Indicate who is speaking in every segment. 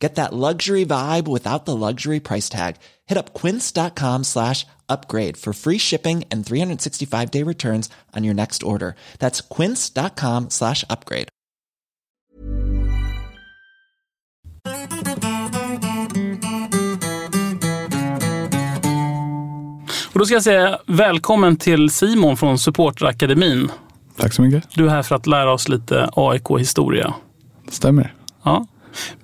Speaker 1: Get that luxury vibe without the luxury price tag. Hit up quince.com slash upgrade for free shipping and 365 day returns on your next order. That's quince.com slash upgrade.
Speaker 2: Och då ska jag säga välkommen till Simon från Supporterakademin.
Speaker 3: Tack så mycket.
Speaker 2: Du är här för att lära oss lite AIK-historia.
Speaker 3: Stämmer.
Speaker 2: Ja.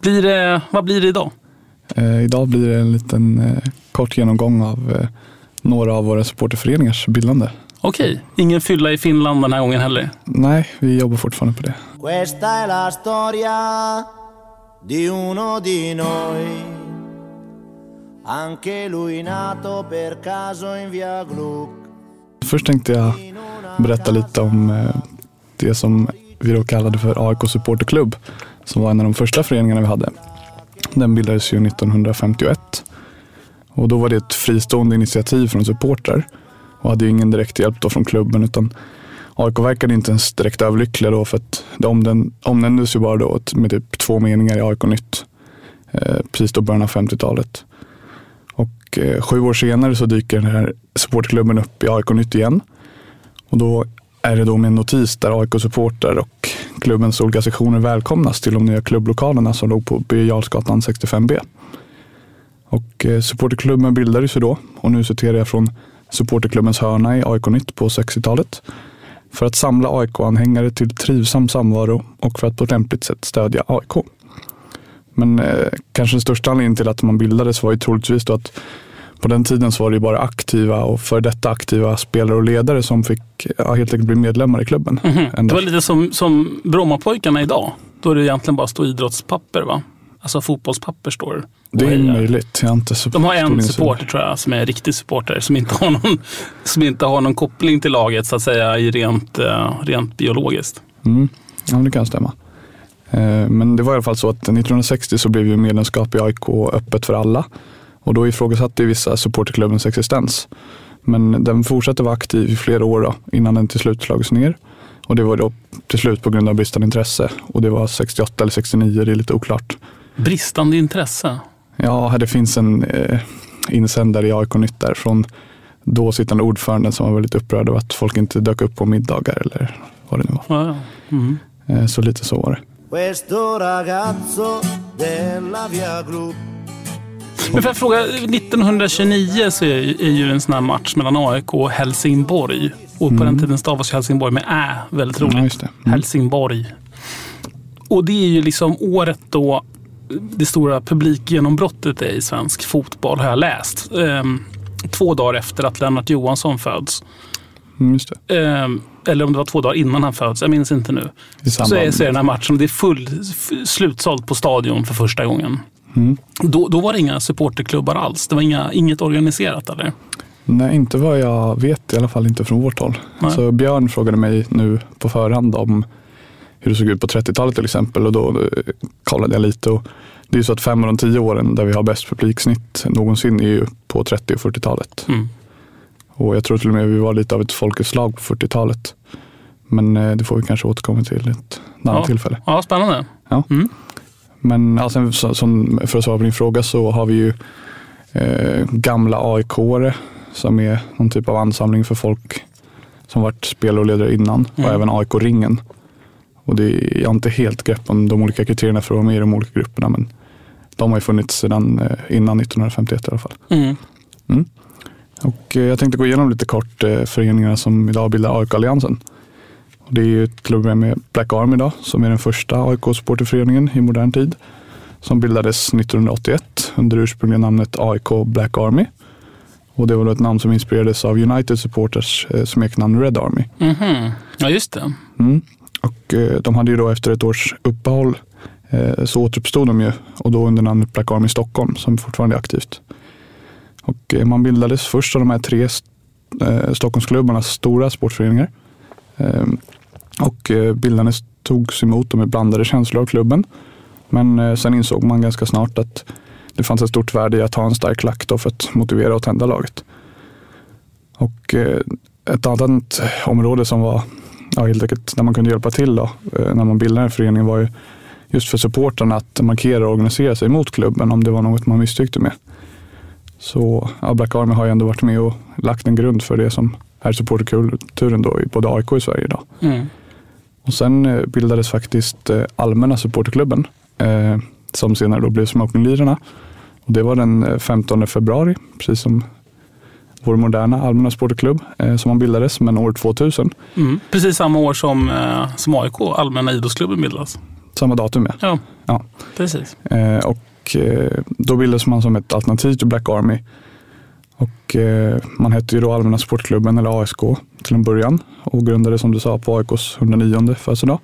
Speaker 2: Blir det, vad blir det idag?
Speaker 3: Eh, idag blir det en liten eh, kort genomgång av eh, några av våra supporterföreningars bildande.
Speaker 2: Okej, ingen fylla i Finland den här gången heller.
Speaker 3: Nej, vi jobbar fortfarande på det.
Speaker 4: Questa è la storia di uno di noi. Anche lui nato per caso in via Gluck.
Speaker 3: Först tänkte jag berätta lite om eh, det som vi då kallade för AIK supporterklubb. Som var en av de första föreningarna vi hade. Den bildades ju 1951. Och då var det ett fristående initiativ från supportrar. Och hade ju ingen direkt hjälp då från klubben utan AIK verkade inte ens direkt överlyckliga då för att det omnämn- omnämndes ju bara då med typ två meningar i AIK Nytt. Eh, precis då början av 50-talet. Och eh, sju år senare så dyker den här supportklubben upp i AIK Nytt igen. Och då är det då med en notis där AIK-supportrar och klubbens olika sektioner välkomnas till de nya klubblokalerna som låg på Birger Jarlsgatan 65B. Och eh, supporterklubben bildades ju då och nu citerar jag från supporterklubbens hörna i AIK Nytt på 60-talet. För att samla AIK-anhängare till trivsam samvaro och för att på ett lämpligt sätt stödja AIK. Men eh, kanske den största anledningen till att man bildades var ju troligtvis då att på den tiden så var det ju bara aktiva och för detta aktiva spelare och ledare som fick ja, helt enkelt bli medlemmar i klubben.
Speaker 2: Mhm. Det
Speaker 3: Ända-
Speaker 2: var lite som, som Brommapojkarna idag. Då är det egentligen bara stå idrottspapper va? Alltså fotbollspapper står
Speaker 3: det är möjligt. Jag inte
Speaker 2: De har en supporter tror jag som är riktig supporter som inte har någon, som inte har någon koppling till laget så att säga i rent, eh, rent biologiskt.
Speaker 3: Mm. Ja, det kan stämma. Eh, Men det var i alla fall så att 1960 så blev ju medlemskap i AIK öppet för alla. Och då ifrågasatte vissa supporterklubbens existens. Men den fortsatte vara aktiv i flera år då, innan den till slut slagits ner. Och det var då till slut på grund av bristande intresse. Och det var 68 eller 69, det är lite oklart.
Speaker 2: Bristande intresse.
Speaker 3: Ja, det finns en eh, insändare i AIK Nytt där från då sittande ordföranden som var väldigt upprörd över att folk inte dök upp på middagar eller vad det nu var.
Speaker 2: Ja, ja. Mm.
Speaker 3: Eh, så lite så var det.
Speaker 2: Men får jag fråga, 1929 så är, ju en sån här match mellan AIK och Helsingborg. Och på den tiden stavas Helsingborg med Ä, väldigt roligt.
Speaker 3: Ja, just det. Mm.
Speaker 2: Helsingborg. Och det är ju liksom året då det stora publikgenombrottet är i svensk fotboll har jag läst. Ehm, två dagar efter att Lennart Johansson föds.
Speaker 3: Mm.
Speaker 2: Ehm, eller om det var två dagar innan han föds, jag minns inte nu. Så är, så är den här matchen, det är full, slutsålt på stadion för första gången.
Speaker 3: Mm.
Speaker 2: Då, då var det inga supporterklubbar alls. Det var inga, inget organiserat eller?
Speaker 3: Nej, inte vad jag vet. I alla fall inte från vårt håll.
Speaker 2: Nej.
Speaker 3: Så Björn frågade mig nu på förhand om hur det såg ut på 30-talet till exempel. Och då eh, kollade jag lite. Och det är så att fem av de tio åren där vi har bäst publiksnitt någonsin är ju på 30 och 40-talet.
Speaker 2: Mm.
Speaker 3: Och jag tror till och med vi var lite av ett folkets slag på 40-talet. Men eh, det får vi kanske återkomma till ett annat
Speaker 2: Ja.
Speaker 3: tillfälle.
Speaker 2: Ja, spännande.
Speaker 3: Men alltså, så, som, för att svara på din fråga så har vi ju eh, gamla AIK-are som är någon typ av ansamling för folk som varit spelare och ledare innan
Speaker 2: Mm.
Speaker 3: och även AIK-ringen. Och det är, jag har inte helt grepp om de olika kriterierna för att vara med i de olika grupperna men de har ju funnits sedan eh, innan 1951 i alla fall.
Speaker 2: Mm.
Speaker 3: Och eh, jag tänkte gå igenom lite kort eh, föreningarna som idag bildar AIK-alliansen. Det är ju och med Black Army då, som är den första AIK-supporterföreningen i modern tid. Som bildades 1981 under ursprungliga namnet AIK Black Army. Och det var då ett namn som inspirerades av United Supporters eh, smeknamn Red Army.
Speaker 2: Mhm. Ja, just det.
Speaker 3: Mm. Och eh, de hade ju då efter ett års uppehåll eh, så återuppstod de ju och då under namnet Black Army Stockholm som fortfarande är aktivt. Och eh, man bildades först av de här tre eh, Stockholmsklubbarnas stora sportföreningar. Och eh, bildandet togs emot med blandade känslor av klubben. Men eh, sen insåg man ganska snart att det fanns ett stort värde i att ha en stark klack då för att motivera och tända laget. Och eh, ett annat område som var ja, helt enkelt där man kunde hjälpa till då, när man bildade en förening var ju just för supportrarna att markera och organisera sig mot klubben om det var något man misstyckte med. Så ja, Black Army har ju ändå varit med och lagt en grund för det som är supporterkulturen då i både AIK och i Sverige idag.
Speaker 2: Mm.
Speaker 3: Och sen eh, bildades faktiskt eh, Allmänna supporterklubben eh, som senare då blev Smokinglirarna. Och det var den eh, 15 februari, precis som vår moderna allmänna supporterklubb eh, som man bildades, men år 2000.
Speaker 2: Mm. Precis samma år som, eh, som AIK, Allmänna idrottsklubben, bildas.
Speaker 3: Samma datum ja.
Speaker 2: Ja,
Speaker 3: ja.
Speaker 2: precis.
Speaker 3: Eh, och eh, då bildades man som ett alternativ till Black Army. Och eh, man hette ju då Allmänna Sportklubben eller ASK till en början och grundades som du sa på AIKs 109 födelsedag.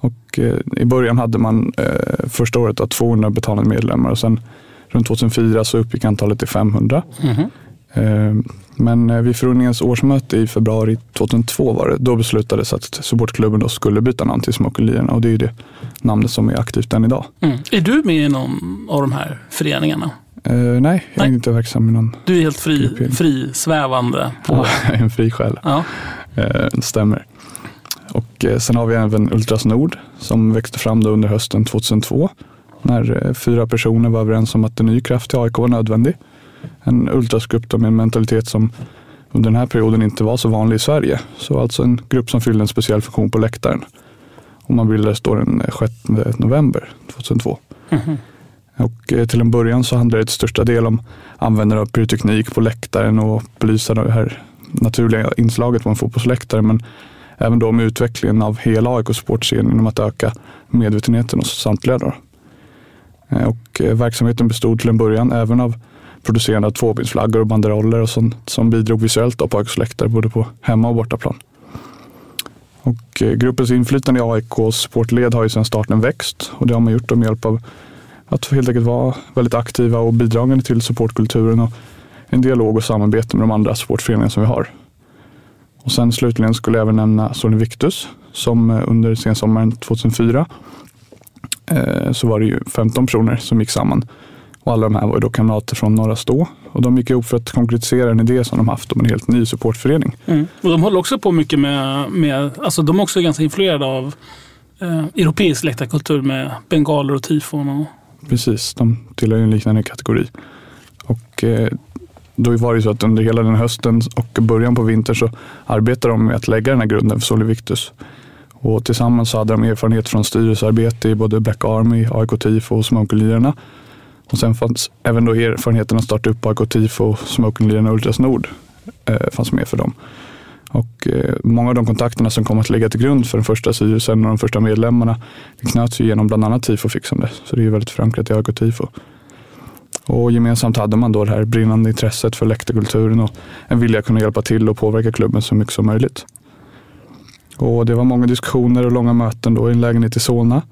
Speaker 3: Och eh, i början hade man eh, första året då 200 betalande medlemmar och sen runt 2004 så uppgick antalet till 500.
Speaker 2: Mhm.
Speaker 3: Eh, Men vid föreningens årsmöte i februari 2002 var det, då beslutades att supportklubben då skulle byta namn till Smokelierna och det är ju det namnet som är aktivt än idag.
Speaker 2: Mm. Är du med i någon av de här föreningarna?
Speaker 3: Eh, nej, jag är
Speaker 2: Nej.
Speaker 3: inte verksam i någon
Speaker 2: Du är helt fri,
Speaker 3: Gruppering.
Speaker 2: frisvävande. På,
Speaker 3: Ja, jag är en fri själ.
Speaker 2: ja.
Speaker 3: Det stämmer. Och eh, sen har vi även Ultras Nord som växte fram då under hösten 2002 när fyra personer var överens om att en ny kraft till AIK var nödvändig. En ultrasgrupp med en mentalitet som under den här perioden inte var så vanlig i Sverige. Så alltså en grupp som fyllde en speciell funktion på läktaren. Och man bildades då den eh, 6 november 2002. Och eh, till en början så handlade det till största del om användande av pyroteknik på läktaren och belysa det här naturliga inslaget på en fotbollsläktare. Men även då med utvecklingen av hela AIK sportscenen genom att öka medvetenheten hos samtliga. Då. Eh, och eh, verksamheten bestod till en början även av producerande av tvåbensflaggor och banderoller och sånt som bidrog visuellt på AIKs läktare både på hemma och bortaplan. Och gruppens inflytande i AIKs sportled har ju sedan starten växt och det har man gjort med hjälp av att helt enkelt vara väldigt aktiva och bidragande till supportkulturen och en dialog och samarbete med de andra supportföreningar som vi har. Och sen slutligen skulle jag även nämna Sony Victus som eh, under sensommaren 2004 eh, så var det ju 15 personer som gick samman. Och alla de här var ju då kamrater från Norra Stå. Och de gick ihop för att konkretisera en idé som de haft om en helt ny supportförening.
Speaker 2: Mm. Och de håller också på mycket med, med alltså de är också ganska influerade av eh, europeisk läktarkultur med bengaler och tifon. Och,
Speaker 3: Precis, de tillhör ju en liknande kategori. Och eh, då var det så att under hela den hösten och början på vintern så arbetade de med att lägga den här grunden för Solivictus. Och tillsammans så hade de erfarenhet från styrelsearbete i både Black Army, AIK Tifo och Smokinglirarna. Och sen fanns även då erfarenheten att starta upp AIK Tifo, Smokinglirarna och Ultras Nord eh, fanns med för dem. Och eh, många av de kontakterna som kom att ligga till grund för den första styrelsen och de första medlemmarna det knöts ju genom bland annat Tifofixande. Så det är ju väldigt förankrat i AIK Tifo. Och gemensamt hade man då det här brinnande intresset för läktarkulturen och en vilja att kunna hjälpa till och påverka klubben så mycket som möjligt. Och det var många diskussioner och långa möten då i en lägenhet i Solna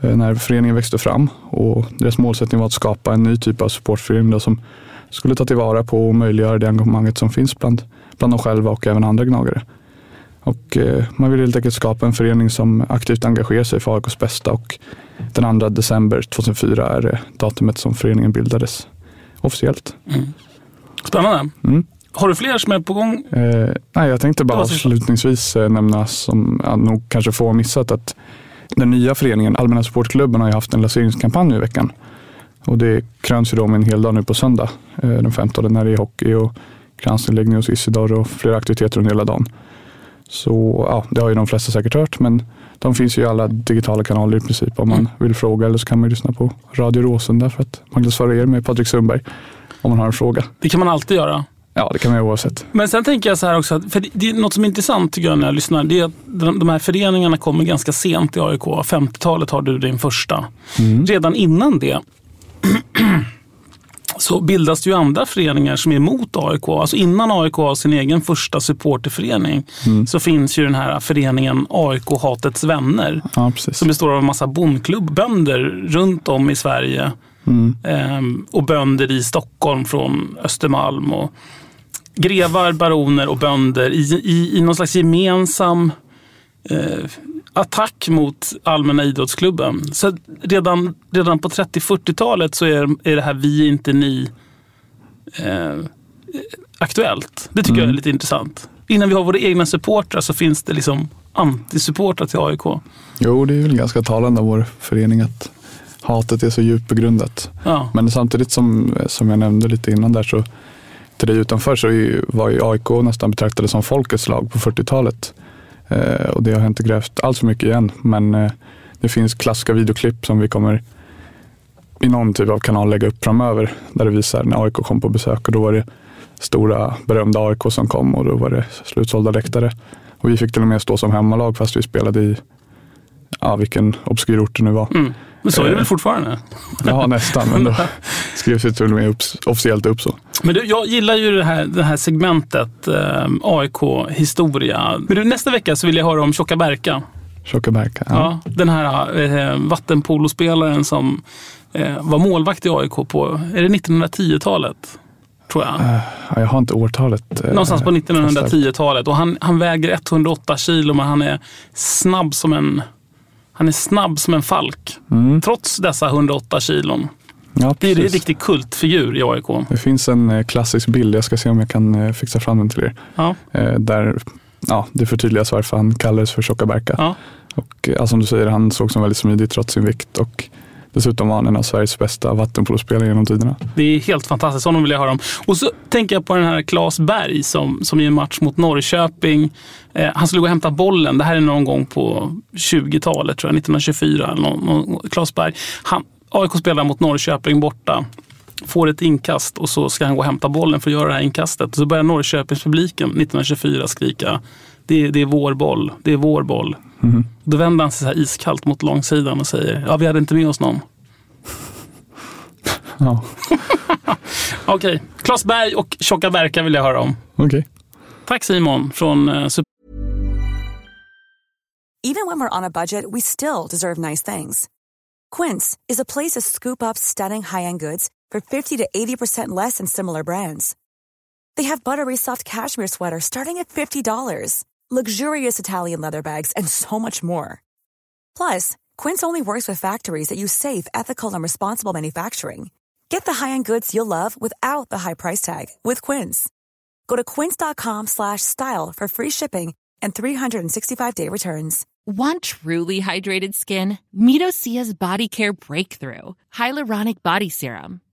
Speaker 3: eh, när föreningen växte fram. Och deras målsättning var att skapa en ny typ av supportförening som skulle ta tillvara på och möjliggöra det engagemanget som finns bland, bland dem själva och även andra gnagare. Och eh, man vill helt enkelt skapa en förening som aktivt engagerar sig för AIKs bästa och den 2 december 2004 är eh, datumet som föreningen bildades officiellt.
Speaker 2: spännande.
Speaker 3: Mm.
Speaker 2: Har du fler som är på gång?
Speaker 3: Eh, nej, jag tänkte bara avslutningsvis eh, nämna som jag nog kanske få missat att den nya föreningen Allmänna Sportklubben har ju haft en lanseringskampanj i veckan. Och det kröns ju då med en hel dag nu på söndag, eh, den 15 när det är hockey och kransinläggning hos Isidor och flera aktiviteter under hela dagen. Så ja, det har ju de flesta säkert hört, men de finns ju i alla digitala kanaler i princip om man vill fråga eller så kan man ju lyssna på Radio Råsunda för att marknadsföra er med Patrik Sundberg om man har en fråga.
Speaker 2: Det kan man alltid göra.
Speaker 3: Ja, det kan man göra oavsett.
Speaker 2: Men sen tänker jag så här också, för det är något som är intressant tycker jag när jag lyssnar. Det är att de här föreningarna kommer ganska sent i AIK. 50-talet har du din första. Mm. Redan innan det så bildas det ju andra föreningar som är emot AIK. Alltså innan AIK har sin egen första supporterförening mm. så finns ju den här föreningen AIK Hatets Vänner.
Speaker 3: Ja,
Speaker 2: som består av en massa bondklubbönder runt om i Sverige. Mm. Ehm, och bönder i Stockholm från Östermalm. Och grevar, baroner och bönder i, i, i någon slags gemensam eh, attack mot allmänna idrottsklubben. Så redan, redan på 30-40-talet så är, är det här vi inte ni eh, aktuellt. Det tycker mm. jag är mm. lite intressant. Innan vi har våra egna supportrar så finns det liksom antisupportrar till AIK.
Speaker 3: Jo, det är väl ganska talande av vår förening att hatet är så djupt begrundat. Ja. Men samtidigt som, som jag nämnde lite innan där så till dig utanför så var ju AIK nästan betraktade som folkets lag på 40-talet. Eh, och det har jag inte grävt alls för mycket igen. Men eh, det finns klassiska videoklipp som vi kommer i någon typ av kanal lägga upp framöver. Där det visar när AIK kom på besök och då var det stora berömda AIK som kom och då var det slutsålda läktare. Och vi fick till och med stå som hemmalag fast vi spelade i ja, vilken obskyr ort det nu var. Mm.
Speaker 2: Men så är det väl eh, fortfarande?
Speaker 3: Ja, nästan. Men då skrevs det till och med upp, officiellt upp så.
Speaker 2: Men du, jag gillar ju det här, det här segmentet eh, AIK historia. Men du, nästa vecka så vill jag höra om Tjocka Berka.
Speaker 3: Tjocka Berka, ja.
Speaker 2: ja. Den här eh, vattenpolospelaren som eh, var målvakt i AIK på, är det 1910-talet? Tror jag. Uh,
Speaker 3: jag har inte årtalet.
Speaker 2: Uh, Någonstans på 1910-talet. Och han, han väger 108 kilo men han är snabb som en han är snabb som en falk, mm. trots dessa 108 kilon. Ja, det är en riktig kultfigur i AIK.
Speaker 3: Det finns en eh, klassisk bild, jag ska se om jag kan eh, fixa fram den till er. Ja. Eh, där ja, det förtydligas varför han kallades för Tjocka Berka. Ja. Och, ja, som du säger, han såg som väldigt smidig trots sin vikt. Och Dessutom var han en av Sveriges bästa vattenpolospelare genom tiderna.
Speaker 2: Det är helt fantastiskt, honom vill jag höra om. Och så tänker jag på den här Claes Berg som, som i en match mot Norrköping, eh, han skulle gå och hämta bollen. Det här är någon gång på 20-talet, tror jag, 1924. Eller någon, någon, Claes Berg. Han, AIK spelar mot Norrköping borta får ett inkast och så ska han gå och hämta bollen för att göra det här inkastet. Och så börjar Norrköpingspubliken 1924 skrika det är, det är vår boll, det är vår boll. Mm. Då vänder han sig så här iskallt mot långsidan och säger, ja vi hade inte med oss någon.
Speaker 3: Ja.
Speaker 2: Okej, okay. Klas Berg och Tjocka Berka vill jag höra om.
Speaker 3: Okay.
Speaker 2: Tack Simon från uh,
Speaker 5: Even when we're on a budget we still deserve nice things. Quince is a place to scoop up stunning high-end goods for 50 to 80% less than similar brands. They have buttery soft cashmere sweaters starting at $50, luxurious Italian leather bags, and so much more. Plus, Quince only works with factories that use safe, ethical, and responsible manufacturing. Get the high-end goods you'll love without the high price tag with Quince. Go to quince.com/style for free shipping and 365-day returns.
Speaker 6: Want truly hydrated skin? Meet Osea's Body Care Breakthrough Hyaluronic Body Serum.